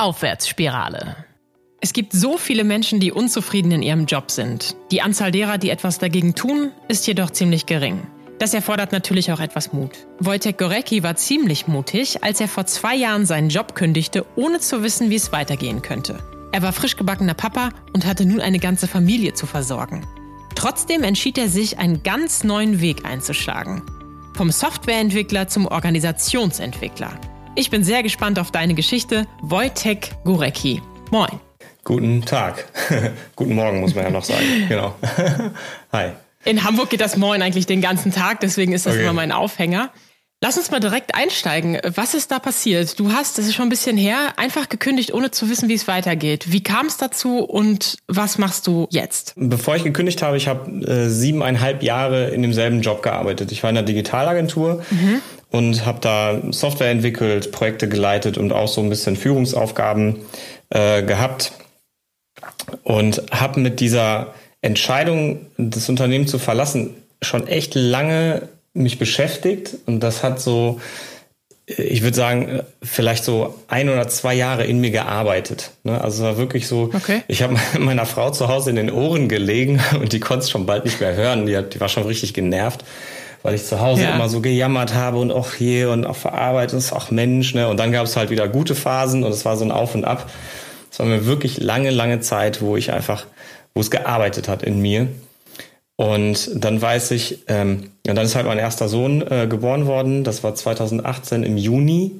Aufwärtsspirale. Es gibt so viele Menschen, die unzufrieden in ihrem Job sind. Die Anzahl derer, die etwas dagegen tun, ist jedoch ziemlich gering. Das erfordert natürlich auch etwas Mut. Wojtek Gorecki war ziemlich mutig, als er vor zwei Jahren seinen Job kündigte, ohne zu wissen, wie es weitergehen könnte. Er war frisch gebackener Papa und hatte nun eine ganze Familie zu versorgen. Trotzdem entschied er sich, einen ganz neuen Weg einzuschlagen. Vom Softwareentwickler zum Organisationsentwickler. Ich bin sehr gespannt auf deine Geschichte, Wojtek Gorecki. Moin. Guten Tag. Guten Morgen, muss man ja noch sagen. genau. Hi. In Hamburg geht das Moin eigentlich den ganzen Tag, deswegen ist das okay. immer mein Aufhänger. Lass uns mal direkt einsteigen. Was ist da passiert? Du hast, das ist schon ein bisschen her, einfach gekündigt, ohne zu wissen, wie es weitergeht. Wie kam es dazu und was machst du jetzt? Bevor ich gekündigt habe, ich habe äh, siebeneinhalb Jahre in demselben Job gearbeitet. Ich war in der Digitalagentur mhm. Und habe da Software entwickelt, Projekte geleitet und auch so ein bisschen Führungsaufgaben äh, gehabt und habe mit dieser Entscheidung, das Unternehmen zu verlassen, schon echt lange mich beschäftigt und das hat so, ich würde sagen, vielleicht so ein oder zwei Jahre in mir gearbeitet. Ne? Also es war wirklich so, okay. ich habe meiner Frau zu Hause in den Ohren gelegen und die konnte es schon bald nicht mehr hören. Die, hat, die war schon richtig genervt, weil ich zu Hause ja. immer so gejammert habe und auch hier und auch verarbeitet, ist auch Mensch. Ne? Und dann gab es halt wieder gute Phasen und es war so ein Auf und Ab. Es war mir wirklich lange, lange Zeit, wo ich einfach wo es gearbeitet hat in mir. Und dann weiß ich, ähm, ja, dann ist halt mein erster Sohn äh, geboren worden. Das war 2018 im Juni.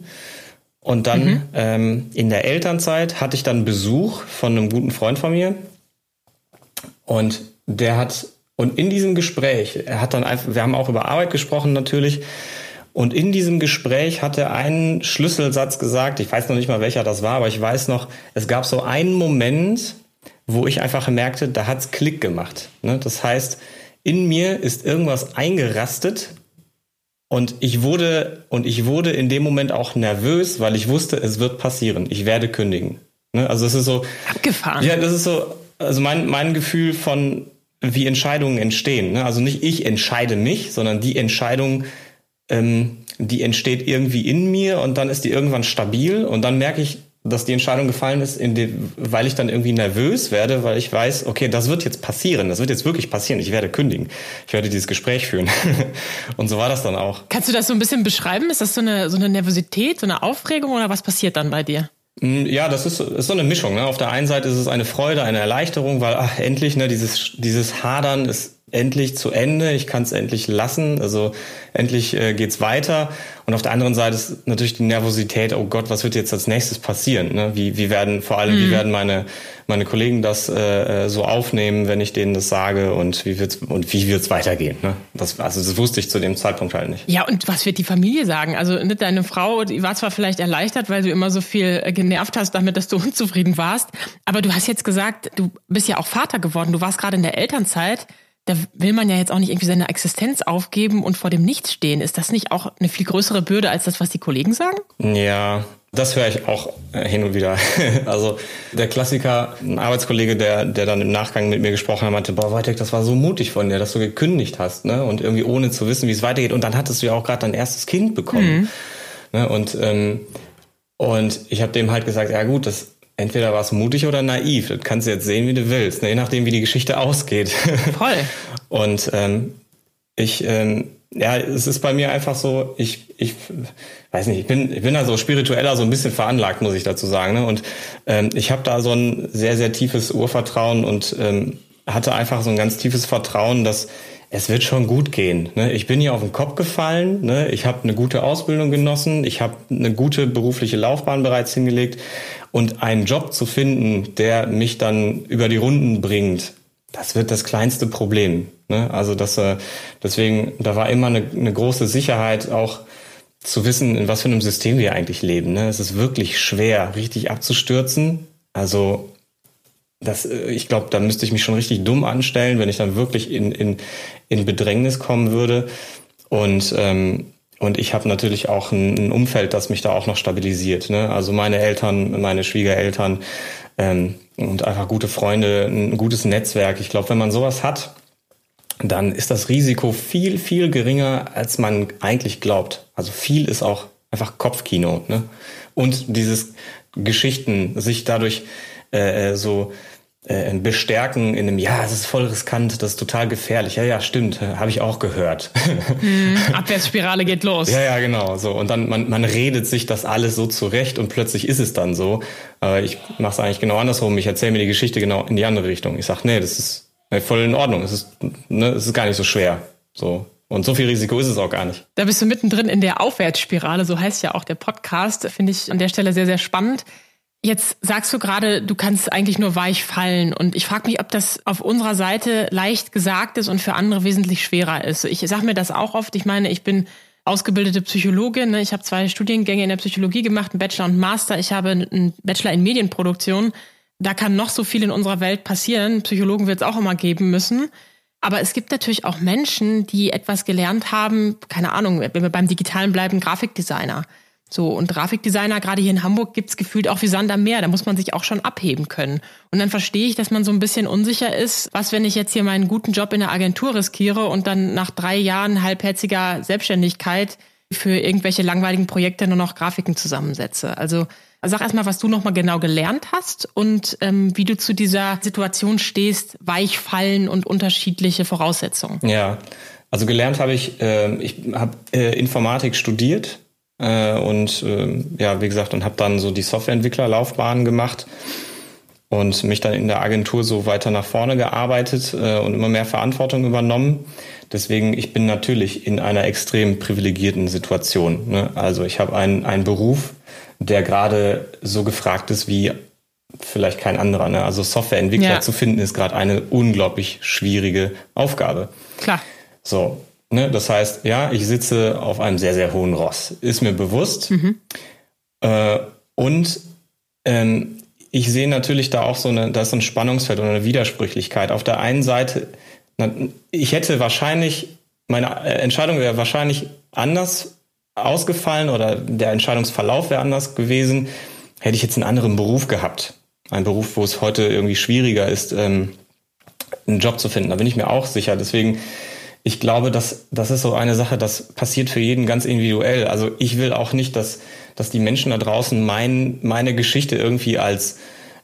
Und dann mhm. ähm, in der Elternzeit hatte ich dann Besuch von einem guten Freund von mir. Und der hat, und in diesem Gespräch, er hat dann einfach, wir haben auch über Arbeit gesprochen natürlich. Und in diesem Gespräch hat er einen Schlüsselsatz gesagt. Ich weiß noch nicht mal, welcher das war, aber ich weiß noch, es gab so einen Moment, wo ich einfach merkte, da hat's Klick gemacht. Ne? Das heißt, in mir ist irgendwas eingerastet und ich wurde und ich wurde in dem Moment auch nervös, weil ich wusste, es wird passieren. Ich werde kündigen. Ne? Also es ist so abgefahren. Ja, das ist so. Also mein mein Gefühl von wie Entscheidungen entstehen. Ne? Also nicht ich entscheide mich, sondern die Entscheidung, ähm, die entsteht irgendwie in mir und dann ist die irgendwann stabil und dann merke ich, dass die Entscheidung gefallen ist, dem, weil ich dann irgendwie nervös werde, weil ich weiß, okay, das wird jetzt passieren, das wird jetzt wirklich passieren, ich werde kündigen, ich werde dieses Gespräch führen. und so war das dann auch. Kannst du das so ein bisschen beschreiben? Ist das so eine, so eine Nervosität, so eine Aufregung oder was passiert dann bei dir? Mm, ja, das ist, ist so eine Mischung. Ne? Auf der einen Seite ist es eine Freude, eine Erleichterung, weil ach, endlich ne, dieses, dieses Hadern ist endlich zu Ende, ich kann es endlich lassen, also endlich äh, geht's weiter. Und auf der anderen Seite ist natürlich die Nervosität, oh Gott, was wird jetzt als nächstes passieren? Ne? Wie, wie werden, vor allem, mhm. wie werden meine, meine Kollegen das äh, äh, so aufnehmen, wenn ich denen das sage und wie wird's und wie wird's weitergehen? Ne? Das, also das wusste ich zu dem Zeitpunkt halt nicht. Ja, und was wird die Familie sagen? Also ne, deine Frau, die war zwar vielleicht erleichtert, weil du immer so viel äh, genervt hast damit, dass du unzufrieden warst, aber du hast jetzt gesagt, du bist ja auch Vater geworden, du warst gerade in der Elternzeit da will man ja jetzt auch nicht irgendwie seine Existenz aufgeben und vor dem Nichts stehen. Ist das nicht auch eine viel größere Bürde als das, was die Kollegen sagen? Ja, das höre ich auch äh, hin und wieder. Also der Klassiker, ein Arbeitskollege, der, der dann im Nachgang mit mir gesprochen hat, meinte, boah, Wojtek, das war so mutig von dir, dass du gekündigt hast, ne? Und irgendwie ohne zu wissen, wie es weitergeht. Und dann hattest du ja auch gerade dein erstes Kind bekommen. Mhm. Ne? Und, ähm, und ich habe dem halt gesagt, ja gut, das entweder war es mutig oder naiv. Das kannst du jetzt sehen, wie du willst, ne? je nachdem, wie die Geschichte ausgeht. Voll. Und ähm, ich, ähm, ja, es ist bei mir einfach so, ich, ich weiß nicht, ich bin, ich bin da so spiritueller so ein bisschen veranlagt, muss ich dazu sagen. Ne? Und ähm, ich habe da so ein sehr, sehr tiefes Urvertrauen und ähm, hatte einfach so ein ganz tiefes Vertrauen, dass es wird schon gut gehen. Ne? Ich bin hier auf den Kopf gefallen. Ne? Ich habe eine gute Ausbildung genossen. Ich habe eine gute berufliche Laufbahn bereits hingelegt. Und einen Job zu finden, der mich dann über die Runden bringt, das wird das kleinste Problem. Ne? Also das, äh, deswegen, da war immer eine, eine große Sicherheit auch zu wissen, in was für einem System wir eigentlich leben. Ne? Es ist wirklich schwer, richtig abzustürzen. Also das, äh, ich glaube, da müsste ich mich schon richtig dumm anstellen, wenn ich dann wirklich in, in, in Bedrängnis kommen würde. Und ähm, und ich habe natürlich auch ein, ein, Umfeld, das mich da auch noch stabilisiert. Ne? Also meine Eltern, meine Schwiegereltern ähm, und einfach gute Freunde, ein gutes Netzwerk. Ich glaube, wenn man sowas hat, dann ist das Risiko viel, viel geringer, als man eigentlich glaubt. Also viel ist auch einfach Kopfkino. Ne? Und dieses Geschichten sich dadurch äh, äh so äh, bestärken in einem, ja, es ist voll riskant, das ist total gefährlich. Ja, ja, stimmt, äh, habe ich auch gehört. Hm, Abwärtsspirale geht los. ja, ja, genau. So und dann man, man redet sich das alles so zurecht und plötzlich ist es dann so. Aber ich mache es eigentlich genau andersrum. Ich erzähle mir die Geschichte genau in die andere Richtung. Ich sag, nee, das ist voll in Ordnung. Es ist, ne, es ist gar nicht so schwer. So und so viel Risiko ist es auch gar nicht. Da bist du mittendrin in der Aufwärtsspirale, so heißt ja auch der Podcast. Finde ich an der Stelle sehr, sehr spannend. Jetzt sagst du gerade, du kannst eigentlich nur weich fallen. Und ich frage mich, ob das auf unserer Seite leicht gesagt ist und für andere wesentlich schwerer ist. Ich sage mir das auch oft. Ich meine, ich bin ausgebildete Psychologin. Ne? Ich habe zwei Studiengänge in der Psychologie gemacht, einen Bachelor und Master. Ich habe einen Bachelor in Medienproduktion. Da kann noch so viel in unserer Welt passieren. Psychologen wird es auch immer geben müssen. Aber es gibt natürlich auch Menschen, die etwas gelernt haben, keine Ahnung, wenn wir beim Digitalen bleiben, Grafikdesigner. So, und Grafikdesigner, gerade hier in Hamburg, gibt's gefühlt auch wie Sand am Meer. Da muss man sich auch schon abheben können. Und dann verstehe ich, dass man so ein bisschen unsicher ist, was, wenn ich jetzt hier meinen guten Job in der Agentur riskiere und dann nach drei Jahren halbherziger Selbstständigkeit für irgendwelche langweiligen Projekte nur noch Grafiken zusammensetze. Also sag erstmal, was du nochmal genau gelernt hast und ähm, wie du zu dieser Situation stehst, Weichfallen und unterschiedliche Voraussetzungen. Ja, also gelernt habe ich, äh, ich habe äh, Informatik studiert äh, und äh, ja, wie gesagt, und habe dann so die Softwareentwicklerlaufbahn gemacht und mich dann in der Agentur so weiter nach vorne gearbeitet äh, und immer mehr Verantwortung übernommen. Deswegen, ich bin natürlich in einer extrem privilegierten Situation. Ne? Also ich habe einen, einen Beruf, der gerade so gefragt ist wie vielleicht kein anderer. Ne? Also Softwareentwickler ja. zu finden ist gerade eine unglaublich schwierige Aufgabe. Klar. So, Ne? Das heißt, ja, ich sitze auf einem sehr, sehr hohen Ross. Ist mir bewusst. Mhm. Äh, und ähm, ich sehe natürlich da auch so eine, da ist so ein Spannungsfeld oder eine Widersprüchlichkeit. Auf der einen Seite, ich hätte wahrscheinlich, meine äh, Entscheidung wäre wahrscheinlich anders ausgefallen oder der Entscheidungsverlauf wäre anders gewesen, hätte ich jetzt einen anderen Beruf gehabt. Ein Beruf, wo es heute irgendwie schwieriger ist, ähm, einen Job zu finden. Da bin ich mir auch sicher. Deswegen ich glaube, dass das ist so eine Sache, das passiert für jeden ganz individuell. Also ich will auch nicht, dass, dass die Menschen da draußen mein, meine Geschichte irgendwie als,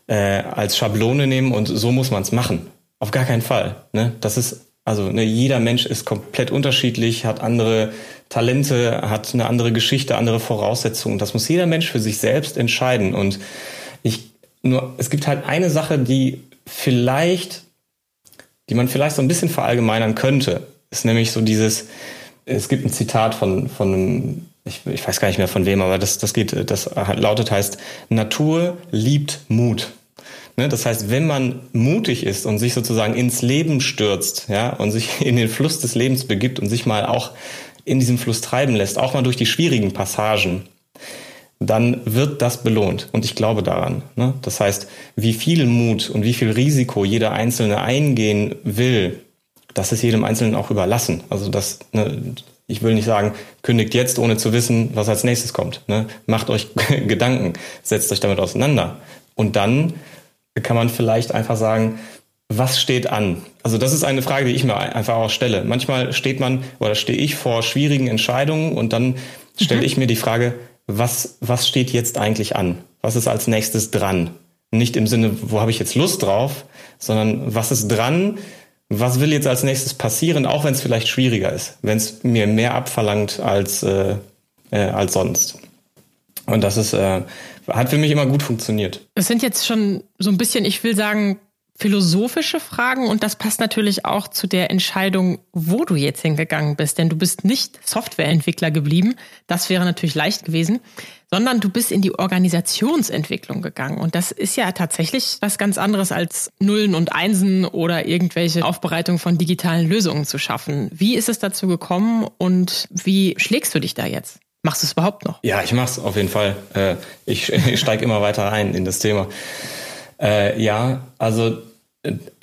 äh, als Schablone nehmen und so muss man es machen. Auf gar keinen Fall. Ne? Das ist, also ne, jeder Mensch ist komplett unterschiedlich, hat andere Talente, hat eine andere Geschichte, andere Voraussetzungen. Das muss jeder Mensch für sich selbst entscheiden. Und ich nur, es gibt halt eine Sache, die vielleicht, die man vielleicht so ein bisschen verallgemeinern könnte ist nämlich so dieses, es gibt ein Zitat von, von einem, ich, ich weiß gar nicht mehr von wem, aber das, das geht, das lautet heißt, Natur liebt Mut. Ne, das heißt, wenn man mutig ist und sich sozusagen ins Leben stürzt, ja, und sich in den Fluss des Lebens begibt und sich mal auch in diesem Fluss treiben lässt, auch mal durch die schwierigen Passagen, dann wird das belohnt. Und ich glaube daran. Ne? Das heißt, wie viel Mut und wie viel Risiko jeder Einzelne eingehen will, das ist jedem Einzelnen auch überlassen. Also das, ne, ich will nicht sagen, kündigt jetzt, ohne zu wissen, was als nächstes kommt. Ne? Macht euch Gedanken, setzt euch damit auseinander. Und dann kann man vielleicht einfach sagen, was steht an? Also das ist eine Frage, die ich mir einfach auch stelle. Manchmal steht man oder stehe ich vor schwierigen Entscheidungen und dann stelle mhm. ich mir die Frage, was, was steht jetzt eigentlich an? Was ist als nächstes dran? Nicht im Sinne, wo habe ich jetzt Lust drauf, sondern was ist dran, was will jetzt als nächstes passieren, auch wenn es vielleicht schwieriger ist, wenn es mir mehr abverlangt als, äh, äh, als sonst. Und das ist, äh, hat für mich immer gut funktioniert. Es sind jetzt schon so ein bisschen, ich will sagen, philosophische Fragen und das passt natürlich auch zu der Entscheidung, wo du jetzt hingegangen bist. Denn du bist nicht Softwareentwickler geblieben, das wäre natürlich leicht gewesen, sondern du bist in die Organisationsentwicklung gegangen. Und das ist ja tatsächlich was ganz anderes als Nullen und Einsen oder irgendwelche Aufbereitung von digitalen Lösungen zu schaffen. Wie ist es dazu gekommen und wie schlägst du dich da jetzt? Machst du es überhaupt noch? Ja, ich mach's auf jeden Fall. Äh, ich, steige immer weiter ein in das Thema. Äh, ja, also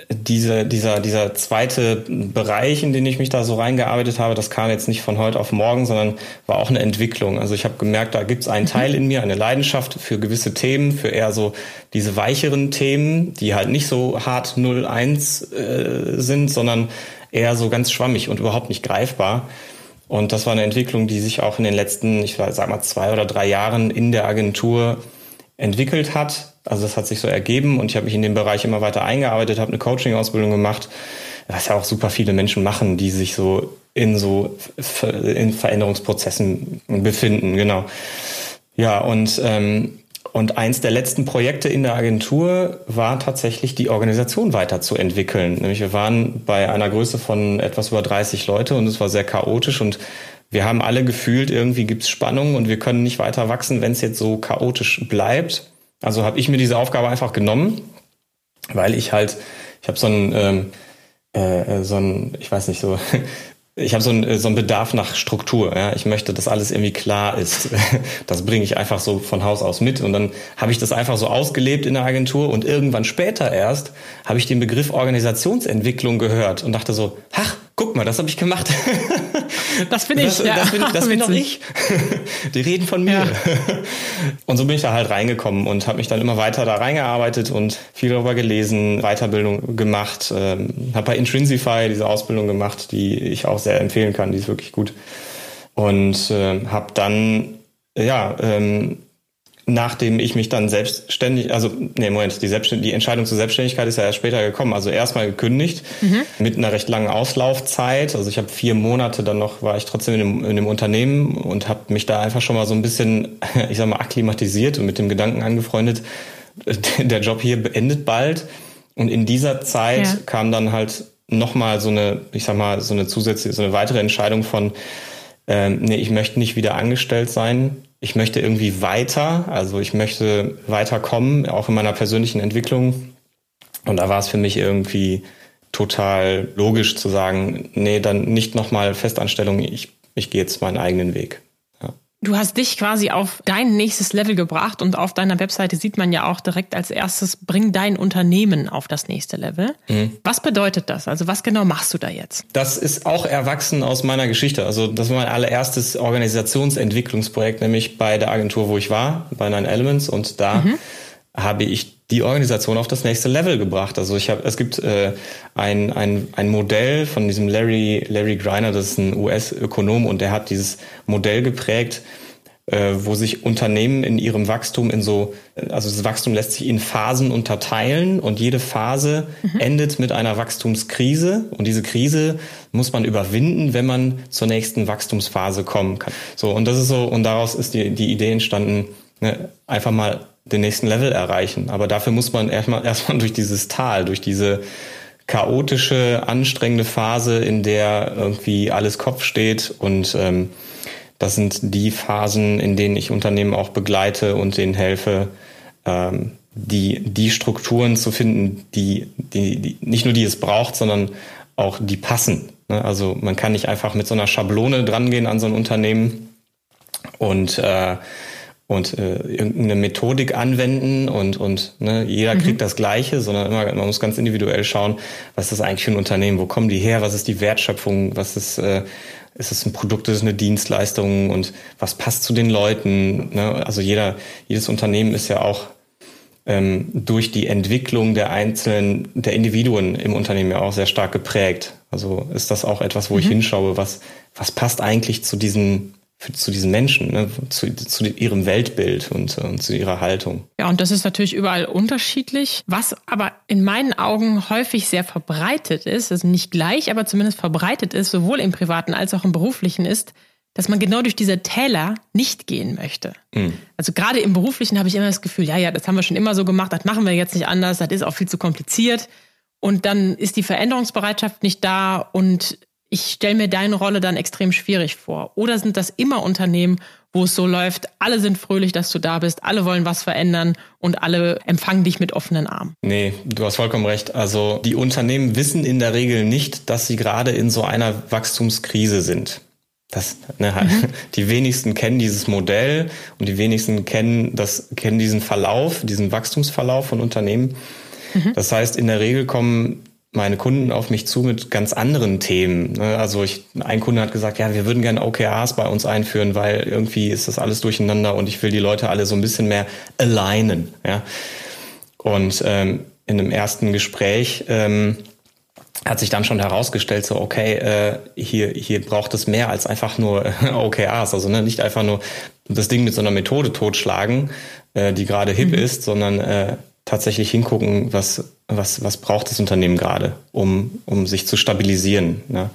diese, dieser, dieser zweite Bereich, in den ich mich da so reingearbeitet habe, das kam jetzt nicht von heute auf morgen, sondern war auch eine Entwicklung. Also ich habe gemerkt, da gibt es einen mhm. Teil in mir, eine Leidenschaft für gewisse Themen, für eher so diese weicheren Themen, die halt nicht so hart 0-1 äh, sind, sondern eher so ganz schwammig und überhaupt nicht greifbar. Und das war eine Entwicklung, die sich auch in den letzten, ich sag mal, zwei oder drei Jahren in der Agentur entwickelt hat. Also das hat sich so ergeben und ich habe mich in dem Bereich immer weiter eingearbeitet, habe eine Coaching-Ausbildung gemacht, was ja auch super viele Menschen machen, die sich so in so in Veränderungsprozessen befinden, genau. Ja, und ähm, und eins der letzten Projekte in der Agentur war tatsächlich die Organisation weiterzuentwickeln. Nämlich wir waren bei einer Größe von etwas über 30 Leute und es war sehr chaotisch und wir haben alle gefühlt, irgendwie gibt's Spannung und wir können nicht weiter wachsen, wenn es jetzt so chaotisch bleibt. Also habe ich mir diese Aufgabe einfach genommen, weil ich halt, ich habe so ein, ähm, äh, so ein, ich weiß nicht, so ich habe so einen, so einen Bedarf nach Struktur. Ja? Ich möchte, dass alles irgendwie klar ist. Das bringe ich einfach so von Haus aus mit. Und dann habe ich das einfach so ausgelebt in der Agentur. Und irgendwann später erst habe ich den Begriff Organisationsentwicklung gehört und dachte so, ach, guck mal, das habe ich gemacht. Das bin ich. Das, ja. das, bin, das bin auch ich. Die reden von mir. Ja. Und so bin ich da halt reingekommen und habe mich dann immer weiter da reingearbeitet und viel darüber gelesen, Weiterbildung gemacht, ähm, habe bei Intrinsify diese Ausbildung gemacht, die ich auch sehr empfehlen kann, die ist wirklich gut. Und äh, habe dann ja ähm, nachdem ich mich dann selbstständig, also nee, Moment, die, Selbstständ die Entscheidung zur Selbstständigkeit ist ja erst später gekommen. Also erstmal gekündigt mhm. mit einer recht langen Auslaufzeit. Also ich habe vier Monate dann noch, war ich trotzdem in dem, in dem Unternehmen und habe mich da einfach schon mal so ein bisschen, ich sag mal, akklimatisiert und mit dem Gedanken angefreundet, der Job hier beendet bald. Und in dieser Zeit ja. kam dann halt nochmal so eine, ich sag mal, so eine zusätzliche, so eine weitere Entscheidung von, ähm, nee, ich möchte nicht wieder angestellt sein ich möchte irgendwie weiter, also ich möchte weiterkommen, auch in meiner persönlichen Entwicklung. Und da war es für mich irgendwie total logisch zu sagen, nee, dann nicht nochmal Festanstellung, ich, ich gehe jetzt meinen eigenen Weg. Du hast dich quasi auf dein nächstes Level gebracht und auf deiner Webseite sieht man ja auch direkt als erstes, bring dein Unternehmen auf das nächste Level. Mhm. Was bedeutet das? Also was genau machst du da jetzt? Das ist auch erwachsen aus meiner Geschichte. Also das war mein allererstes Organisationsentwicklungsprojekt, nämlich bei der Agentur, wo ich war, bei Nine Elements und da mhm. habe ich die Organisation auf das nächste Level gebracht. Also ich habe, es gibt äh, ein, ein, ein Modell von diesem Larry, Larry Greiner, das ist ein US-Ökonom und der hat dieses Modell geprägt, äh, wo sich Unternehmen in ihrem Wachstum in so, also das Wachstum lässt sich in Phasen unterteilen und jede Phase mhm. endet mit einer Wachstumskrise und diese Krise muss man überwinden, wenn man zur nächsten Wachstumsphase kommen kann. So und das ist so und daraus ist die, die Idee entstanden, ne, einfach mal den nächsten Level erreichen. Aber dafür muss man erstmal erstmal durch dieses Tal, durch diese chaotische, anstrengende Phase, in der irgendwie alles Kopf steht. Und ähm, das sind die Phasen, in denen ich Unternehmen auch begleite und denen helfe, ähm, die, die Strukturen zu finden, die, die, die nicht nur die es braucht, sondern auch die passen. Ne? Also man kann nicht einfach mit so einer Schablone drangehen an so ein Unternehmen und äh, und äh, irgendeine Methodik anwenden und, und ne, jeder kriegt mhm. das Gleiche, sondern immer, man muss ganz individuell schauen, was ist das eigentlich für ein Unternehmen, wo kommen die her, was ist die Wertschöpfung, was ist, äh, ist es ein Produkt, ist es eine Dienstleistung und was passt zu den Leuten. Ne? Also jeder, jedes Unternehmen ist ja auch ähm, durch die Entwicklung der einzelnen, der Individuen im Unternehmen ja auch sehr stark geprägt. Also ist das auch etwas, wo mhm. ich hinschaue, was, was passt eigentlich zu diesen zu diesen Menschen, ne, zu, zu ihrem Weltbild und, und zu ihrer Haltung. Ja, und das ist natürlich überall unterschiedlich. Was aber in meinen Augen häufig sehr verbreitet ist, also nicht gleich, aber zumindest verbreitet ist, sowohl im privaten als auch im beruflichen, ist, dass man genau durch diese Täler nicht gehen möchte. Mhm. Also gerade im beruflichen habe ich immer das Gefühl, ja, ja, das haben wir schon immer so gemacht, das machen wir jetzt nicht anders, das ist auch viel zu kompliziert. Und dann ist die Veränderungsbereitschaft nicht da und ich stelle mir deine Rolle dann extrem schwierig vor. Oder sind das immer Unternehmen, wo es so läuft, alle sind fröhlich, dass du da bist, alle wollen was verändern und alle empfangen dich mit offenen Armen? Nee, du hast vollkommen recht. Also die Unternehmen wissen in der Regel nicht, dass sie gerade in so einer Wachstumskrise sind. Das, ne, mhm. Die wenigsten kennen dieses Modell und die wenigsten kennen, das, kennen diesen Verlauf, diesen Wachstumsverlauf von Unternehmen. Mhm. Das heißt, in der Regel kommen meine Kunden auf mich zu mit ganz anderen Themen. Ne? Also ich, ein Kunde hat gesagt, ja, wir würden gerne OKRs bei uns einführen, weil irgendwie ist das alles durcheinander und ich will die Leute alle so ein bisschen mehr alignen. Ja? Und ähm, in einem ersten Gespräch ähm, hat sich dann schon herausgestellt, so okay, äh, hier, hier braucht es mehr als einfach nur OKRs, also ne, nicht einfach nur das Ding mit so einer Methode totschlagen, äh, die gerade hip mhm. ist, sondern äh, tatsächlich hingucken, was, was, was braucht das Unternehmen gerade, um, um sich zu stabilisieren. Ne?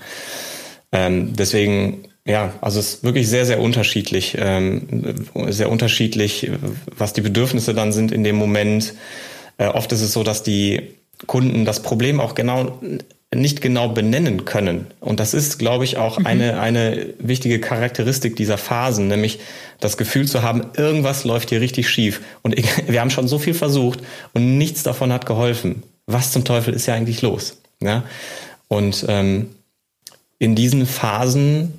Ähm, deswegen, ja, also es ist wirklich sehr, sehr unterschiedlich, ähm, sehr unterschiedlich, was die Bedürfnisse dann sind in dem Moment. Äh, oft ist es so, dass die Kunden das Problem auch genau nicht genau benennen können. Und das ist, glaube ich, auch mhm. eine, eine wichtige Charakteristik dieser Phasen, nämlich das Gefühl zu haben, irgendwas läuft hier richtig schief. Und wir haben schon so viel versucht und nichts davon hat geholfen. Was zum Teufel ist ja eigentlich los? Ja? Und ähm, in diesen Phasen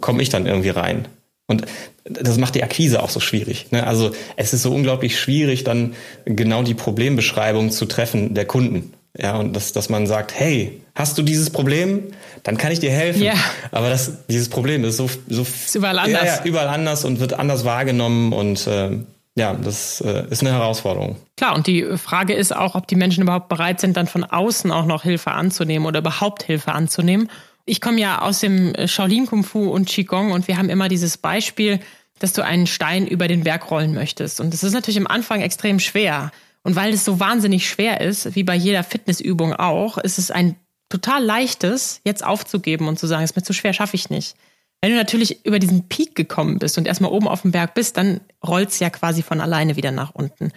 komme ich dann irgendwie rein. Und das macht die Akquise auch so schwierig. Ne? Also es ist so unglaublich schwierig, dann genau die Problembeschreibung zu treffen der Kunden. Ja, und dass, dass man sagt, hey, hast du dieses Problem? Dann kann ich dir helfen. Ja. Aber das, dieses Problem ist so, so ist überall anders. Ja, ja, überall anders und wird anders wahrgenommen und äh, ja, das äh, ist eine Herausforderung. Klar, und die Frage ist auch, ob die Menschen überhaupt bereit sind, dann von außen auch noch Hilfe anzunehmen oder überhaupt Hilfe anzunehmen. Ich komme ja aus dem Shaolin Kung Fu und Qigong und wir haben immer dieses Beispiel, dass du einen Stein über den Berg rollen möchtest. Und das ist natürlich am Anfang extrem schwer. Und weil es so wahnsinnig schwer ist, wie bei jeder Fitnessübung auch, ist es ein total leichtes, jetzt aufzugeben und zu sagen, es ist mir zu schwer, schaffe ich nicht. Wenn du natürlich über diesen Peak gekommen bist und erstmal oben auf dem Berg bist, dann rollst ja quasi von alleine wieder nach unten.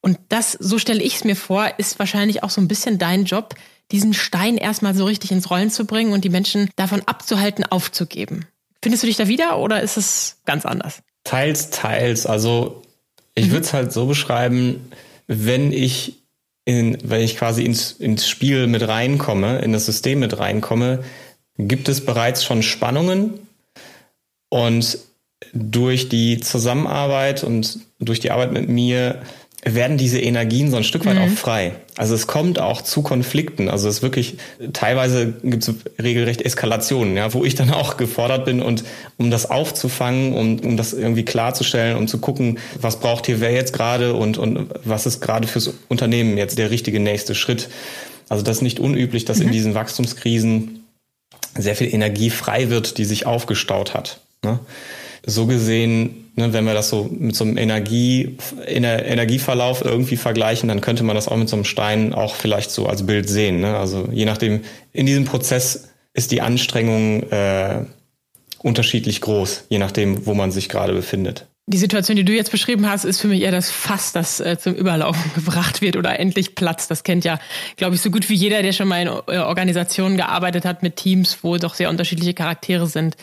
Und das, so stelle ich es mir vor, ist wahrscheinlich auch so ein bisschen dein Job, diesen Stein erstmal so richtig ins Rollen zu bringen und die Menschen davon abzuhalten, aufzugeben. Findest du dich da wieder oder ist es ganz anders? Teils, teils. Also ich mhm. würde es halt so beschreiben, wenn ich in, wenn ich quasi ins, ins Spiel mit reinkomme, in das System mit reinkomme, gibt es bereits schon Spannungen. Und durch die Zusammenarbeit und durch die Arbeit mit mir werden diese Energien so ein Stück weit mhm. auch frei. Also es kommt auch zu Konflikten. Also es ist wirklich, teilweise gibt es regelrecht Eskalationen, ja, wo ich dann auch gefordert bin und um das aufzufangen, um, um das irgendwie klarzustellen, um zu gucken, was braucht hier wer jetzt gerade und, und was ist gerade fürs Unternehmen jetzt der richtige nächste Schritt. Also das ist nicht unüblich, dass mhm. in diesen Wachstumskrisen sehr viel Energie frei wird, die sich aufgestaut hat. Ne? So gesehen Ne, wenn wir das so mit so einem Energie, Energieverlauf irgendwie vergleichen, dann könnte man das auch mit so einem Stein auch vielleicht so als Bild sehen. Ne? Also je nachdem, in diesem Prozess ist die Anstrengung äh, unterschiedlich groß, je nachdem, wo man sich gerade befindet. Die Situation, die du jetzt beschrieben hast, ist für mich eher das Fass, das äh, zum Überlaufen gebracht wird oder endlich Platz. Das kennt ja, glaube ich, so gut wie jeder, der schon mal in äh, Organisationen gearbeitet hat mit Teams, wo doch sehr unterschiedliche Charaktere sind.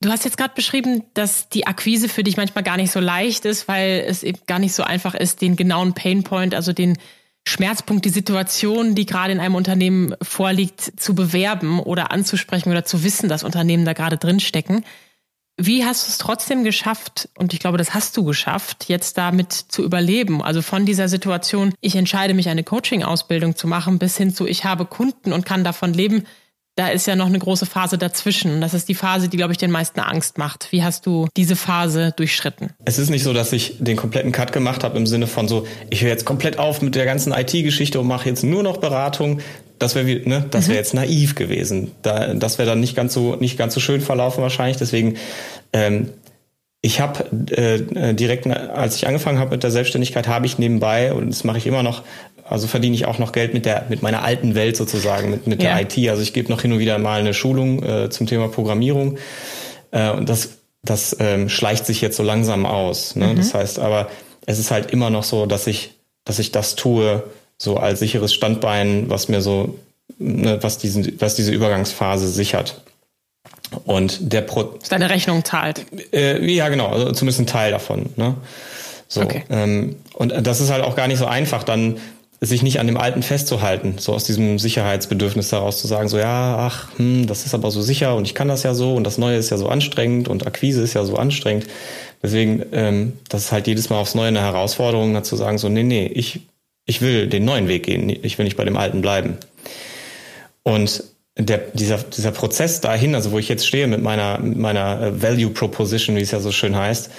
Du hast jetzt gerade beschrieben, dass die Akquise für dich manchmal gar nicht so leicht ist, weil es eben gar nicht so einfach ist, den genauen Painpoint, also den Schmerzpunkt, die Situation, die gerade in einem Unternehmen vorliegt, zu bewerben oder anzusprechen oder zu wissen, dass Unternehmen da gerade drinstecken. Wie hast du es trotzdem geschafft, und ich glaube, das hast du geschafft, jetzt damit zu überleben? Also von dieser Situation, ich entscheide mich, eine Coaching-Ausbildung zu machen, bis hin zu, ich habe Kunden und kann davon leben, da ist ja noch eine große Phase dazwischen. Das ist die Phase, die, glaube ich, den meisten Angst macht. Wie hast du diese Phase durchschritten? Es ist nicht so, dass ich den kompletten Cut gemacht habe im Sinne von so, ich höre jetzt komplett auf mit der ganzen IT-Geschichte und mache jetzt nur noch Beratung. Das wäre ne, das wäre mhm. jetzt naiv gewesen. Da, das wäre dann nicht ganz so nicht ganz so schön verlaufen wahrscheinlich. Deswegen ähm, ich habe äh, direkt, als ich angefangen habe mit der Selbstständigkeit, habe ich nebenbei, und das mache ich immer noch, also verdiene ich auch noch Geld mit der mit meiner alten Welt sozusagen, mit, mit ja. der IT. Also ich gebe noch hin und wieder mal eine Schulung äh, zum Thema Programmierung. Äh, und das, das ähm, schleicht sich jetzt so langsam aus. Ne? Mhm. Das heißt aber, es ist halt immer noch so, dass ich, dass ich das tue, so als sicheres Standbein, was mir so, ne, was diesen, was diese Übergangsphase sichert. Und der Pro Deine Rechnung zahlt. Äh, ja, genau, also zumindest ein Teil davon. Ne? So, okay. ähm, und das ist halt auch gar nicht so einfach, dann sich nicht an dem Alten festzuhalten, so aus diesem Sicherheitsbedürfnis heraus zu sagen, so ja, ach, hm, das ist aber so sicher und ich kann das ja so und das Neue ist ja so anstrengend und Akquise ist ja so anstrengend. Deswegen, ähm, das ist halt jedes Mal aufs Neue eine Herausforderung, da zu sagen, so, nee, nee, ich, ich will den neuen Weg gehen, ich will nicht bei dem Alten bleiben. Und der, dieser, dieser Prozess dahin, also wo ich jetzt stehe mit meiner, mit meiner äh, Value Proposition, wie es ja so schön heißt,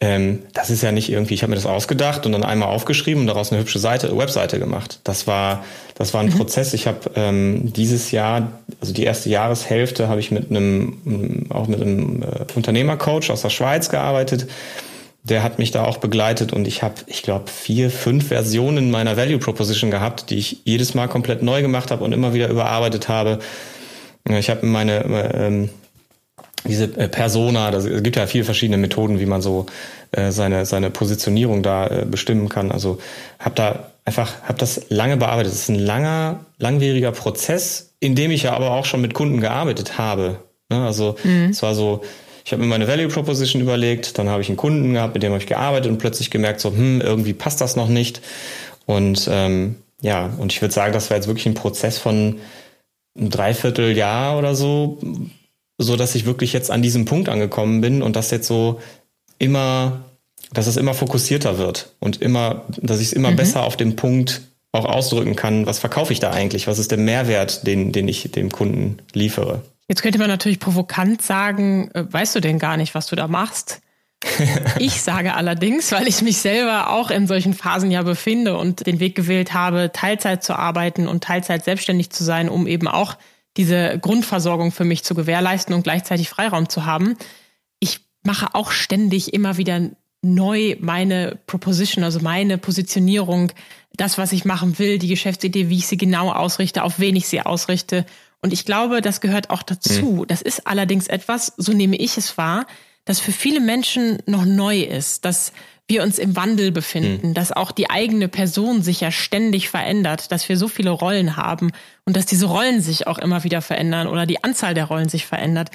ähm, das ist ja nicht irgendwie, ich habe mir das ausgedacht und dann einmal aufgeschrieben und daraus eine hübsche Seite, Webseite gemacht. Das war, das war ein mhm. Prozess. Ich habe ähm, dieses Jahr, also die erste Jahreshälfte, habe ich mit einem, auch mit einem äh, Unternehmercoach aus der Schweiz gearbeitet. Der hat mich da auch begleitet und ich habe, ich glaube, vier, fünf Versionen meiner Value Proposition gehabt, die ich jedes Mal komplett neu gemacht habe und immer wieder überarbeitet habe. Ich habe meine ähm, diese äh, Persona, das, es gibt ja viele verschiedene Methoden, wie man so äh, seine, seine Positionierung da äh, bestimmen kann. Also habe da einfach, habe das lange bearbeitet. Es ist ein langer, langwieriger Prozess, in dem ich ja aber auch schon mit Kunden gearbeitet habe. Ne? Also mhm. es war so, ich habe mir meine Value Proposition überlegt, dann habe ich einen Kunden gehabt, mit dem habe ich gearbeitet und plötzlich gemerkt, so, hm, irgendwie passt das noch nicht. Und ähm, ja, und ich würde sagen, das war jetzt wirklich ein Prozess von ein Dreivierteljahr oder so, so dass ich wirklich jetzt an diesem Punkt angekommen bin und das jetzt so immer, dass es immer fokussierter wird und immer, dass ich es immer mhm. besser auf dem Punkt auch ausdrücken kann, was verkaufe ich da eigentlich, was ist der Mehrwert, den, den ich dem Kunden liefere. Jetzt könnte man natürlich provokant sagen, äh, weißt du denn gar nicht, was du da machst? ich sage allerdings, weil ich mich selber auch in solchen Phasen ja befinde und den Weg gewählt habe, Teilzeit zu arbeiten und Teilzeit selbstständig zu sein, um eben auch diese Grundversorgung für mich zu gewährleisten und gleichzeitig Freiraum zu haben. Ich mache auch ständig immer wieder neu meine Proposition, also meine Positionierung, das, was ich machen will, die Geschäftsidee, wie ich sie genau ausrichte, auf wen ich sie ausrichte. Und ich glaube, das gehört auch dazu. Mhm. Das ist allerdings etwas, so nehme ich es wahr, das für viele Menschen noch neu ist, dass wir uns im Wandel befinden, mhm. dass auch die eigene Person sich ja ständig verändert, dass wir so viele Rollen haben und dass diese Rollen sich auch immer wieder verändern oder die Anzahl der Rollen sich verändert.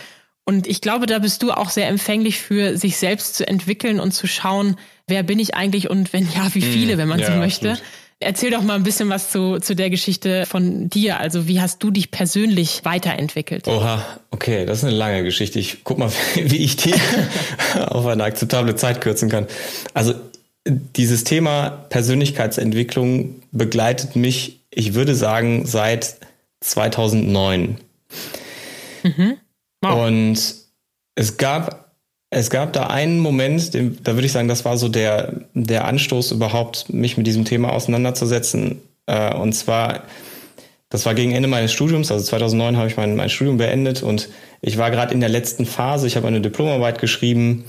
Und ich glaube, da bist du auch sehr empfänglich für, sich selbst zu entwickeln und zu schauen, wer bin ich eigentlich und wenn ja, wie hm. viele, wenn man ja, so möchte. Absolut. Erzähl doch mal ein bisschen was zu, zu der Geschichte von dir. Also wie hast du dich persönlich weiterentwickelt? Oha, okay, das ist eine lange Geschichte. Ich guck mal, wie ich die auf eine akzeptable Zeit kürzen kann. Also dieses Thema Persönlichkeitsentwicklung begleitet mich, ich würde sagen, seit 2009. Mhm. Wow. Und es gab es gab da einen Moment, den, da würde ich sagen, das war so der, der Anstoß überhaupt, mich mit diesem Thema auseinanderzusetzen. Äh, und zwar, das war gegen Ende meines Studiums, also 2009 habe ich mein, mein Studium beendet und ich war gerade in der letzten Phase, ich habe eine Diplomarbeit geschrieben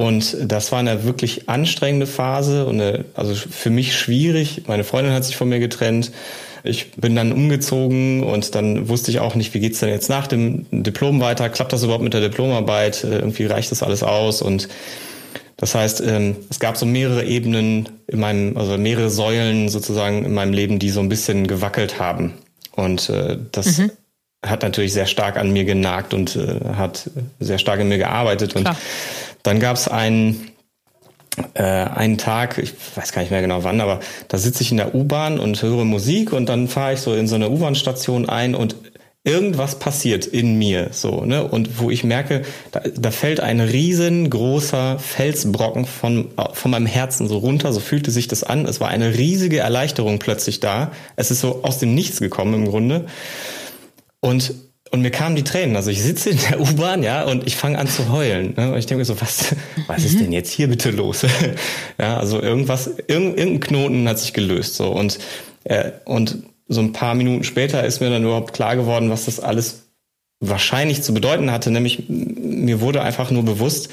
und das war eine wirklich anstrengende Phase und eine, also für mich schwierig. Meine Freundin hat sich von mir getrennt ich bin dann umgezogen und dann wusste ich auch nicht, wie geht's denn jetzt nach dem Diplom weiter? Klappt das überhaupt mit der Diplomarbeit? Äh, irgendwie reicht das alles aus? Und das heißt, ähm, es gab so mehrere Ebenen in meinem, also mehrere Säulen sozusagen in meinem Leben, die so ein bisschen gewackelt haben. Und äh, das mhm. hat natürlich sehr stark an mir genagt und äh, hat sehr stark in mir gearbeitet. Klar. Und dann gab es einen äh, einen Tag, ich weiß gar nicht mehr genau wann, aber da sitze ich in der U-Bahn und höre Musik und dann fahre ich so in so eine U-Bahn-Station ein und irgendwas passiert in mir so, ne? Und wo ich merke, da, da fällt ein riesengroßer Felsbrocken von, von meinem Herzen so runter, so fühlte sich das an. Es war eine riesige Erleichterung plötzlich da. Es ist so aus dem Nichts gekommen im Grunde. Und und mir kamen die Tränen. Also ich sitze in der U-Bahn, ja, und ich fange an zu heulen. Ne? Und ich denke mir so, was, was ist denn jetzt hier bitte los? ja, also irgendwas, irgendein, irgendein Knoten hat sich gelöst. So und äh, und so ein paar Minuten später ist mir dann überhaupt klar geworden, was das alles wahrscheinlich zu bedeuten hatte. Nämlich mir wurde einfach nur bewusst,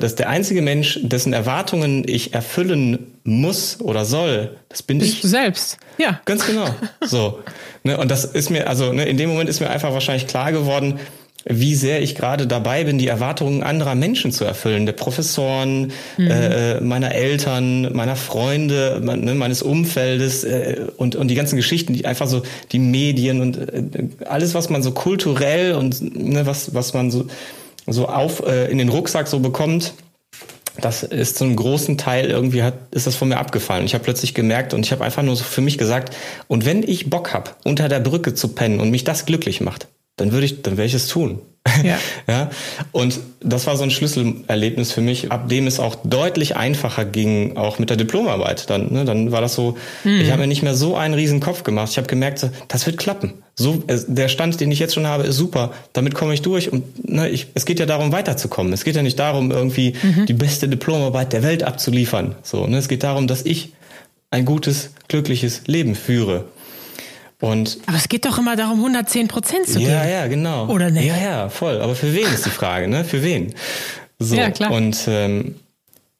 dass der einzige Mensch, dessen Erwartungen ich erfüllen muss oder soll, das bin Bist ich. Du selbst. Ja. Ganz genau. So. Ne, und das ist mir, also ne, in dem Moment ist mir einfach wahrscheinlich klar geworden, wie sehr ich gerade dabei bin, die Erwartungen anderer Menschen zu erfüllen, der Professoren, mhm. äh, meiner Eltern, meiner Freunde, ne, meines Umfeldes äh, und, und die ganzen Geschichten, die einfach so die Medien und äh, alles, was man so kulturell und ne, was, was man so so auf äh, in den Rucksack so bekommt, das ist zum großen Teil irgendwie hat ist das von mir abgefallen. Ich habe plötzlich gemerkt und ich habe einfach nur so für mich gesagt, und wenn ich Bock hab, unter der Brücke zu pennen und mich das glücklich macht, dann würde ich dann werde ich es tun. Ja. ja. Und das war so ein Schlüsselerlebnis für mich, ab dem es auch deutlich einfacher ging, auch mit der Diplomarbeit. Dann, ne, dann war das so, hm. ich habe mir nicht mehr so einen riesen Kopf gemacht. Ich habe gemerkt, das wird klappen. So, der Stand, den ich jetzt schon habe, ist super. Damit komme ich durch. Und ne, ich, es geht ja darum, weiterzukommen. Es geht ja nicht darum, irgendwie mhm. die beste Diplomarbeit der Welt abzuliefern. So, ne, es geht darum, dass ich ein gutes, glückliches Leben führe. Und aber es geht doch immer darum, 110 Prozent zu geben. Ja, ja, genau. Oder nicht? Ja, ja, voll. Aber für wen ist die Frage, ne? Für wen? So. Ja, klar. Und ähm,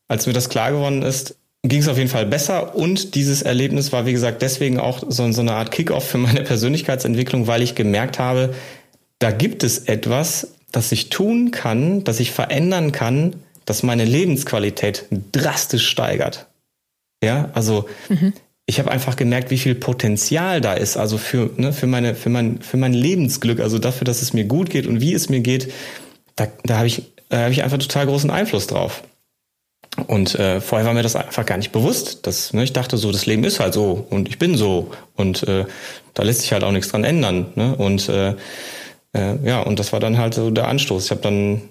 als mir das klar geworden ist, ging es auf jeden Fall besser. Und dieses Erlebnis war, wie gesagt, deswegen auch so, so eine Art Kickoff für meine Persönlichkeitsentwicklung, weil ich gemerkt habe, da gibt es etwas, das ich tun kann, das ich verändern kann, das meine Lebensqualität drastisch steigert. Ja, also mhm ich habe einfach gemerkt, wie viel Potenzial da ist, also für, ne, für, meine, für, mein, für mein Lebensglück, also dafür, dass es mir gut geht und wie es mir geht, da, da habe ich, hab ich einfach total großen Einfluss drauf. Und äh, vorher war mir das einfach gar nicht bewusst. Dass, ne, ich dachte so, das Leben ist halt so und ich bin so und äh, da lässt sich halt auch nichts dran ändern. Ne? Und äh, äh, ja, und das war dann halt so der Anstoß. Ich habe dann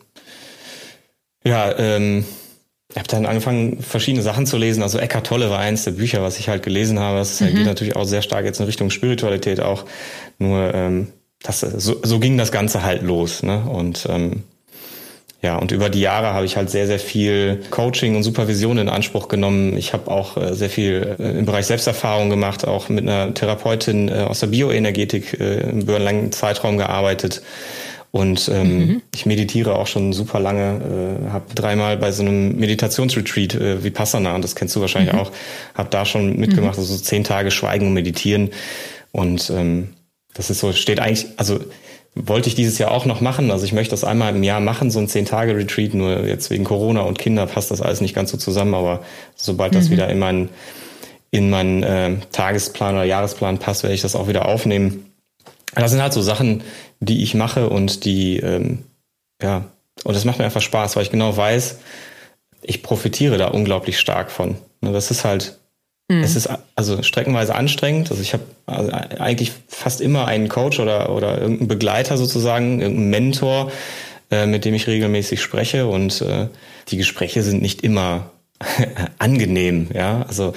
ja ähm, ich habe dann angefangen, verschiedene Sachen zu lesen. Also Eckart Tolle war eins der Bücher, was ich halt gelesen habe. Das mhm. geht natürlich auch sehr stark jetzt in Richtung Spiritualität auch. Nur ähm, das, so, so ging das Ganze halt los. Ne? Und ähm, ja, und über die Jahre habe ich halt sehr, sehr viel Coaching und Supervision in Anspruch genommen. Ich habe auch äh, sehr viel äh, im Bereich Selbsterfahrung gemacht, auch mit einer Therapeutin äh, aus der Bioenergetik äh, über einen langen Zeitraum gearbeitet. Und ähm, mhm. ich meditiere auch schon super lange, äh, habe dreimal bei so einem Meditationsretreat äh, wie Passana, und das kennst du wahrscheinlich mhm. auch, habe da schon mitgemacht, mhm. also zehn Tage Schweigen und Meditieren. Und ähm, das ist so, steht eigentlich, also wollte ich dieses Jahr auch noch machen. Also ich möchte das einmal im Jahr machen, so ein Zehn-Tage-Retreat. Nur jetzt wegen Corona und Kinder passt das alles nicht ganz so zusammen. Aber sobald das mhm. wieder in meinen, in meinen äh, Tagesplan oder Jahresplan passt, werde ich das auch wieder aufnehmen. Das sind halt so Sachen, die ich mache und die, ähm, ja, und das macht mir einfach Spaß, weil ich genau weiß, ich profitiere da unglaublich stark von. Ne, das ist halt, mhm. es ist also streckenweise anstrengend. Also ich habe also eigentlich fast immer einen Coach oder, oder irgendeinen Begleiter sozusagen, irgendeinen Mentor, äh, mit dem ich regelmäßig spreche und äh, die Gespräche sind nicht immer angenehm, ja. Also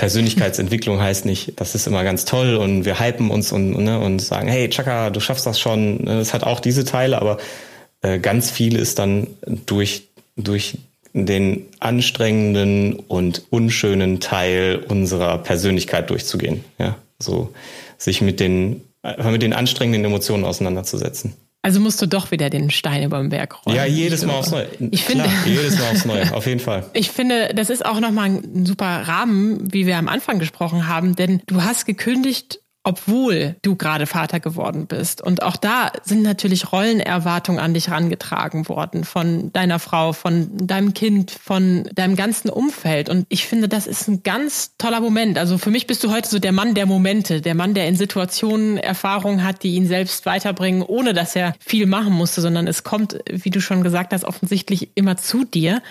Persönlichkeitsentwicklung heißt nicht, das ist immer ganz toll und wir hypen uns und, ne, und sagen, hey Chaka, du schaffst das schon. Es hat auch diese Teile, aber äh, ganz viel ist dann durch, durch den anstrengenden und unschönen Teil unserer Persönlichkeit durchzugehen. Ja, so sich mit den, mit den anstrengenden Emotionen auseinanderzusetzen. Also musst du doch wieder den Stein über den Berg rollen. Ja, jedes Mal aufs Neue. Ich finde, Klar, jedes Mal aufs Neue, auf jeden Fall. Ich finde, das ist auch nochmal ein super Rahmen, wie wir am Anfang gesprochen haben, denn du hast gekündigt, obwohl du gerade Vater geworden bist. Und auch da sind natürlich Rollenerwartungen an dich herangetragen worden von deiner Frau, von deinem Kind, von deinem ganzen Umfeld. Und ich finde, das ist ein ganz toller Moment. Also für mich bist du heute so der Mann der Momente, der Mann, der in Situationen Erfahrungen hat, die ihn selbst weiterbringen, ohne dass er viel machen musste, sondern es kommt, wie du schon gesagt hast, offensichtlich immer zu dir.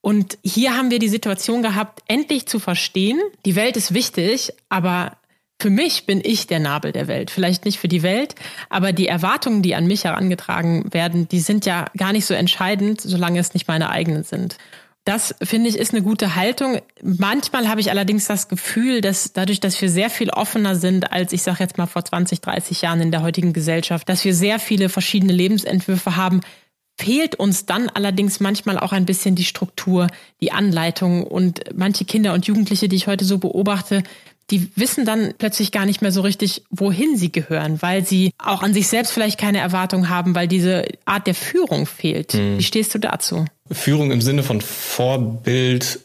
Und hier haben wir die Situation gehabt, endlich zu verstehen, die Welt ist wichtig, aber für mich bin ich der Nabel der Welt. Vielleicht nicht für die Welt, aber die Erwartungen, die an mich herangetragen werden, die sind ja gar nicht so entscheidend, solange es nicht meine eigenen sind. Das finde ich ist eine gute Haltung. Manchmal habe ich allerdings das Gefühl, dass dadurch, dass wir sehr viel offener sind als ich sage jetzt mal vor 20, 30 Jahren in der heutigen Gesellschaft, dass wir sehr viele verschiedene Lebensentwürfe haben, fehlt uns dann allerdings manchmal auch ein bisschen die Struktur, die Anleitung und manche Kinder und Jugendliche, die ich heute so beobachte, die wissen dann plötzlich gar nicht mehr so richtig, wohin sie gehören, weil sie auch an sich selbst vielleicht keine Erwartung haben, weil diese Art der Führung fehlt. Mhm. Wie stehst du dazu? Führung im Sinne von Vorbild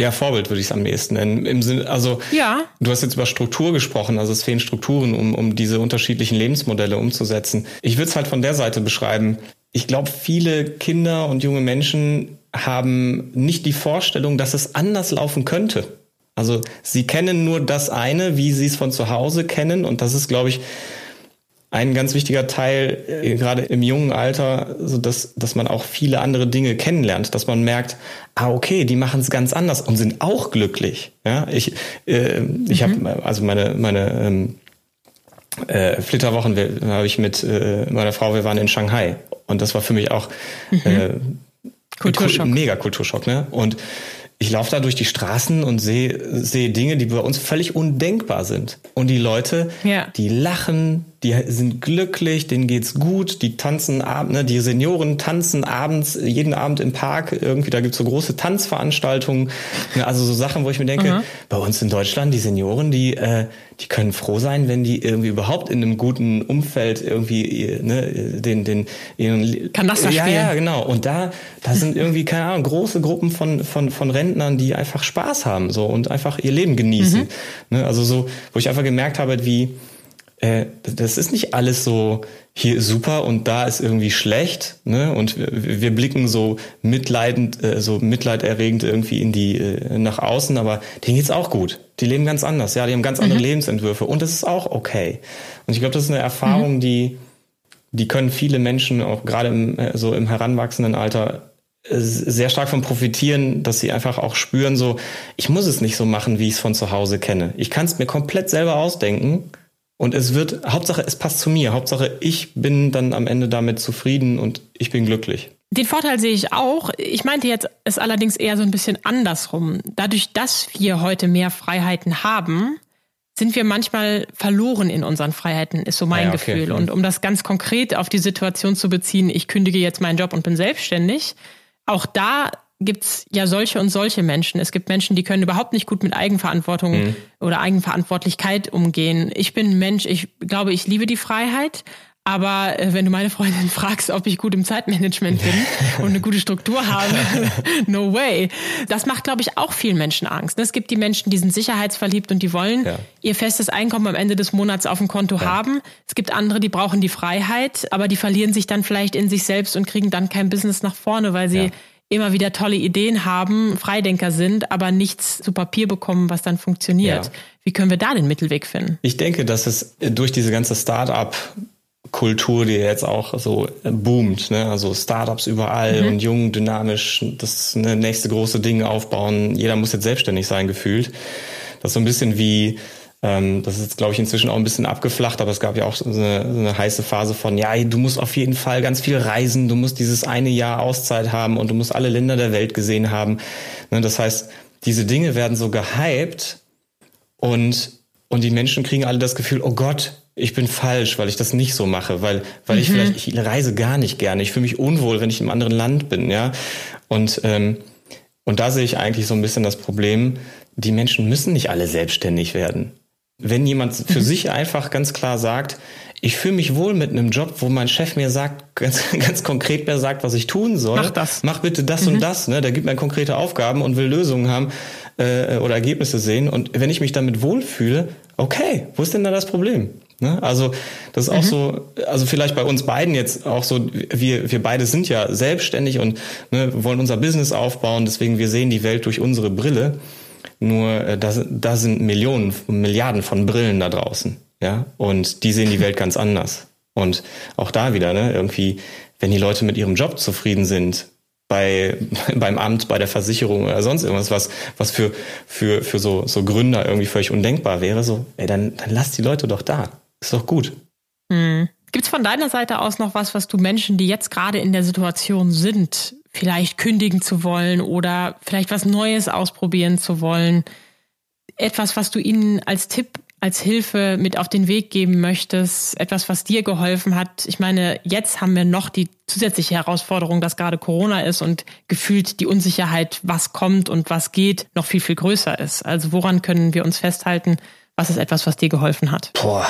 ja, Vorbild würde ich es am ehesten nennen. Im Sinne, also ja. du hast jetzt über Struktur gesprochen, also es fehlen Strukturen, um, um diese unterschiedlichen Lebensmodelle umzusetzen. Ich würde es halt von der Seite beschreiben. Ich glaube, viele Kinder und junge Menschen haben nicht die Vorstellung, dass es anders laufen könnte. Also sie kennen nur das eine, wie sie es von zu Hause kennen. Und das ist, glaube ich, ein ganz wichtiger Teil, äh, gerade im jungen Alter, so dass, dass man auch viele andere Dinge kennenlernt, dass man merkt, ah, okay, die machen es ganz anders und sind auch glücklich. Ja, ich, äh, ich mhm. habe also meine, meine ähm, äh, Flitterwochen habe ich mit äh, meiner Frau, wir waren in Shanghai und das war für mich auch mhm. äh, Kulturschock. Mega Kulturschock, ne? Und ich laufe da durch die Straßen und sehe sehe Dinge, die bei uns völlig undenkbar sind. Und die Leute, ja. die lachen, die sind glücklich, denen geht's gut, die tanzen abends, ne, die Senioren tanzen abends, jeden Abend im Park, irgendwie, da gibt's so große Tanzveranstaltungen, ne, also so Sachen, wo ich mir denke, mhm. bei uns in Deutschland, die Senioren, die, äh, die können froh sein, wenn die irgendwie überhaupt in einem guten Umfeld irgendwie, ne, den, den, ihren, Kann das ja, spielen. ja, genau. Und da, da sind irgendwie, keine Ahnung, große Gruppen von, von, von Rentnern, die einfach Spaß haben, so, und einfach ihr Leben genießen. Mhm. Ne, also so, wo ich einfach gemerkt habe, wie, äh, das ist nicht alles so hier super und da ist irgendwie schlecht, ne? Und wir, wir blicken so mitleidend, äh, so mitleiderregend irgendwie in die äh, nach außen, aber denen geht's auch gut. Die leben ganz anders, ja, die haben ganz andere mhm. Lebensentwürfe und das ist auch okay. Und ich glaube, das ist eine Erfahrung, mhm. die die können viele Menschen auch gerade im, äh, so im heranwachsenden Alter äh, sehr stark von profitieren, dass sie einfach auch spüren, so, ich muss es nicht so machen, wie ich es von zu Hause kenne. Ich kann es mir komplett selber ausdenken und es wird, Hauptsache, es passt zu mir. Hauptsache, ich bin dann am Ende damit zufrieden und ich bin glücklich. Den Vorteil sehe ich auch. Ich meinte jetzt es allerdings eher so ein bisschen andersrum. Dadurch, dass wir heute mehr Freiheiten haben, sind wir manchmal verloren in unseren Freiheiten, ist so mein ja, okay. Gefühl. Und um das ganz konkret auf die Situation zu beziehen, ich kündige jetzt meinen Job und bin selbstständig. Auch da gibt's ja solche und solche Menschen. Es gibt Menschen, die können überhaupt nicht gut mit Eigenverantwortung mhm. oder Eigenverantwortlichkeit umgehen. Ich bin ein Mensch, ich glaube, ich liebe die Freiheit. Aber äh, wenn du meine Freundin fragst, ob ich gut im Zeitmanagement bin und eine gute Struktur habe, no way. Das macht, glaube ich, auch vielen Menschen Angst. Es gibt die Menschen, die sind sicherheitsverliebt und die wollen ja. ihr festes Einkommen am Ende des Monats auf dem Konto ja. haben. Es gibt andere, die brauchen die Freiheit, aber die verlieren sich dann vielleicht in sich selbst und kriegen dann kein Business nach vorne, weil sie ja immer wieder tolle Ideen haben, Freidenker sind, aber nichts zu Papier bekommen, was dann funktioniert. Ja. Wie können wir da den Mittelweg finden? Ich denke, dass es durch diese ganze Start-up Kultur, die jetzt auch so boomt, ne? also Startups überall mhm. und jung, dynamisch, das ne, nächste große Ding aufbauen. Jeder muss jetzt selbstständig sein, gefühlt. Das ist so ein bisschen wie ähm, das ist jetzt, glaube ich, inzwischen auch ein bisschen abgeflacht, aber es gab ja auch so eine, so eine heiße Phase von, ja, du musst auf jeden Fall ganz viel reisen, du musst dieses eine Jahr Auszeit haben und du musst alle Länder der Welt gesehen haben. Ne, das heißt, diese Dinge werden so gehypt und, und die Menschen kriegen alle das Gefühl, oh Gott, ich bin falsch, weil ich das nicht so mache, weil, weil mhm. ich vielleicht, ich reise gar nicht gerne, ich fühle mich unwohl, wenn ich im anderen Land bin, ja. Und, ähm, und da sehe ich eigentlich so ein bisschen das Problem, die Menschen müssen nicht alle selbstständig werden wenn jemand für mhm. sich einfach ganz klar sagt, ich fühle mich wohl mit einem Job, wo mein Chef mir sagt, ganz, ganz konkret mir sagt, was ich tun soll. Mach das. Mach bitte das mhm. und das. Ne? Der gibt mir konkrete Aufgaben und will Lösungen haben äh, oder Ergebnisse sehen. Und wenn ich mich damit wohlfühle, okay, wo ist denn da das Problem? Ne? Also das ist mhm. auch so, also vielleicht bei uns beiden jetzt auch so, wir, wir beide sind ja selbstständig und ne, wollen unser Business aufbauen, deswegen wir sehen die Welt durch unsere Brille. Nur äh, da, da sind Millionen, Milliarden von Brillen da draußen. Ja, und die sehen die Welt ganz anders. Und auch da wieder, ne, irgendwie, wenn die Leute mit ihrem Job zufrieden sind, bei, beim Amt, bei der Versicherung oder sonst irgendwas, was, was für, für, für so, so Gründer irgendwie völlig undenkbar wäre, so, ey, dann, dann lass die Leute doch da. Ist doch gut. Hm. Gibt es von deiner Seite aus noch was, was du Menschen, die jetzt gerade in der Situation sind, vielleicht kündigen zu wollen oder vielleicht was Neues ausprobieren zu wollen. Etwas, was du ihnen als Tipp, als Hilfe mit auf den Weg geben möchtest, etwas, was dir geholfen hat. Ich meine, jetzt haben wir noch die zusätzliche Herausforderung, dass gerade Corona ist und gefühlt die Unsicherheit, was kommt und was geht, noch viel, viel größer ist. Also woran können wir uns festhalten? Was ist etwas, was dir geholfen hat? Boah,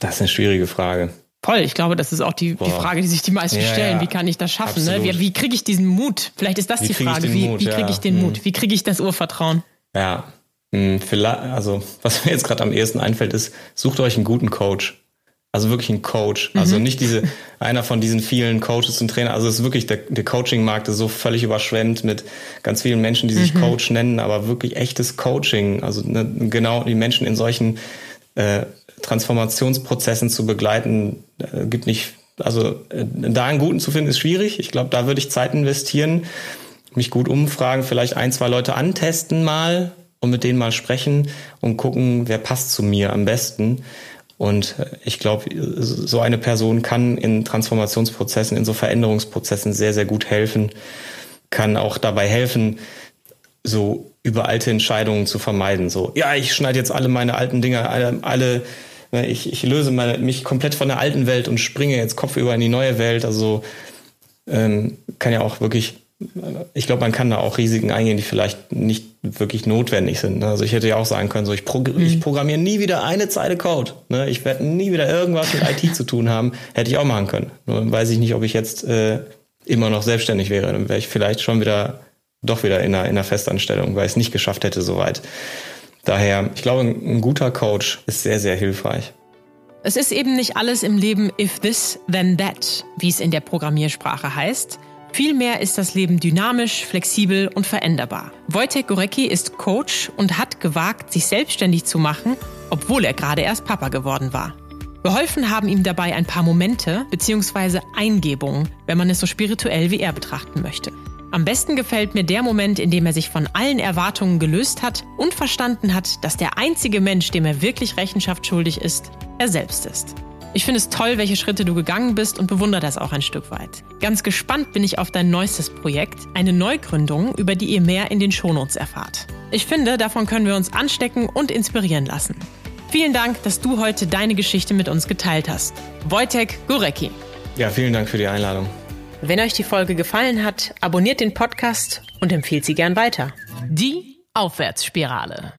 das ist eine schwierige Frage. Voll, ich glaube, das ist auch die, die Frage, die sich die meisten ja, stellen. Ja. Wie kann ich das schaffen? Ne? Wie, wie kriege ich diesen Mut? Vielleicht ist das wie die Frage. Wie, wie kriege ich den hm. Mut? Wie kriege ich das Urvertrauen? Ja, hm, vielleicht, also was mir jetzt gerade am ehesten einfällt, ist, sucht euch einen guten Coach. Also wirklich einen Coach. Also mhm. nicht diese, einer von diesen vielen Coaches und Trainer. Also es ist wirklich, der, der Coaching-Markt ist so völlig überschwemmt mit ganz vielen Menschen, die sich mhm. Coach nennen, aber wirklich echtes Coaching. Also ne, genau die Menschen in solchen äh, Transformationsprozessen zu begleiten, äh, gibt nicht, also äh, da einen guten zu finden ist schwierig. Ich glaube, da würde ich Zeit investieren, mich gut umfragen, vielleicht ein, zwei Leute antesten mal und mit denen mal sprechen und gucken, wer passt zu mir am besten. Und äh, ich glaube, so eine Person kann in Transformationsprozessen, in so Veränderungsprozessen sehr, sehr gut helfen, kann auch dabei helfen, so über alte Entscheidungen zu vermeiden. So, ja, ich schneide jetzt alle meine alten Dinge, alle, alle ich, ich löse meine, mich komplett von der alten Welt und springe jetzt kopfüber in die neue Welt. Also ähm, kann ja auch wirklich, ich glaube, man kann da auch Risiken eingehen, die vielleicht nicht wirklich notwendig sind. Ne? Also ich hätte ja auch sagen können, so ich, progr mhm. ich programmiere nie wieder eine Zeile Code. Ne? Ich werde nie wieder irgendwas mit IT zu tun haben. Hätte ich auch machen können. Nur weiß ich nicht, ob ich jetzt äh, immer noch selbstständig wäre. Dann wäre ich vielleicht schon wieder doch wieder in einer, in einer Festanstellung, weil ich es nicht geschafft hätte soweit. Daher, ich glaube, ein guter Coach ist sehr, sehr hilfreich. Es ist eben nicht alles im Leben if this, then that, wie es in der Programmiersprache heißt. Vielmehr ist das Leben dynamisch, flexibel und veränderbar. Wojtek Gorecki ist Coach und hat gewagt, sich selbstständig zu machen, obwohl er gerade erst Papa geworden war. Geholfen haben ihm dabei ein paar Momente bzw. Eingebungen, wenn man es so spirituell wie er betrachten möchte. Am besten gefällt mir der Moment, in dem er sich von allen Erwartungen gelöst hat und verstanden hat, dass der einzige Mensch, dem er wirklich Rechenschaft schuldig ist, er selbst ist. Ich finde es toll, welche Schritte du gegangen bist und bewundere das auch ein Stück weit. Ganz gespannt bin ich auf dein neuestes Projekt, eine Neugründung, über die ihr mehr in den Shownotes erfahrt. Ich finde, davon können wir uns anstecken und inspirieren lassen. Vielen Dank, dass du heute deine Geschichte mit uns geteilt hast. Wojtek Gurecki. Ja, vielen Dank für die Einladung. Wenn euch die Folge gefallen hat, abonniert den Podcast und empfehlt sie gern weiter. Die Aufwärtsspirale.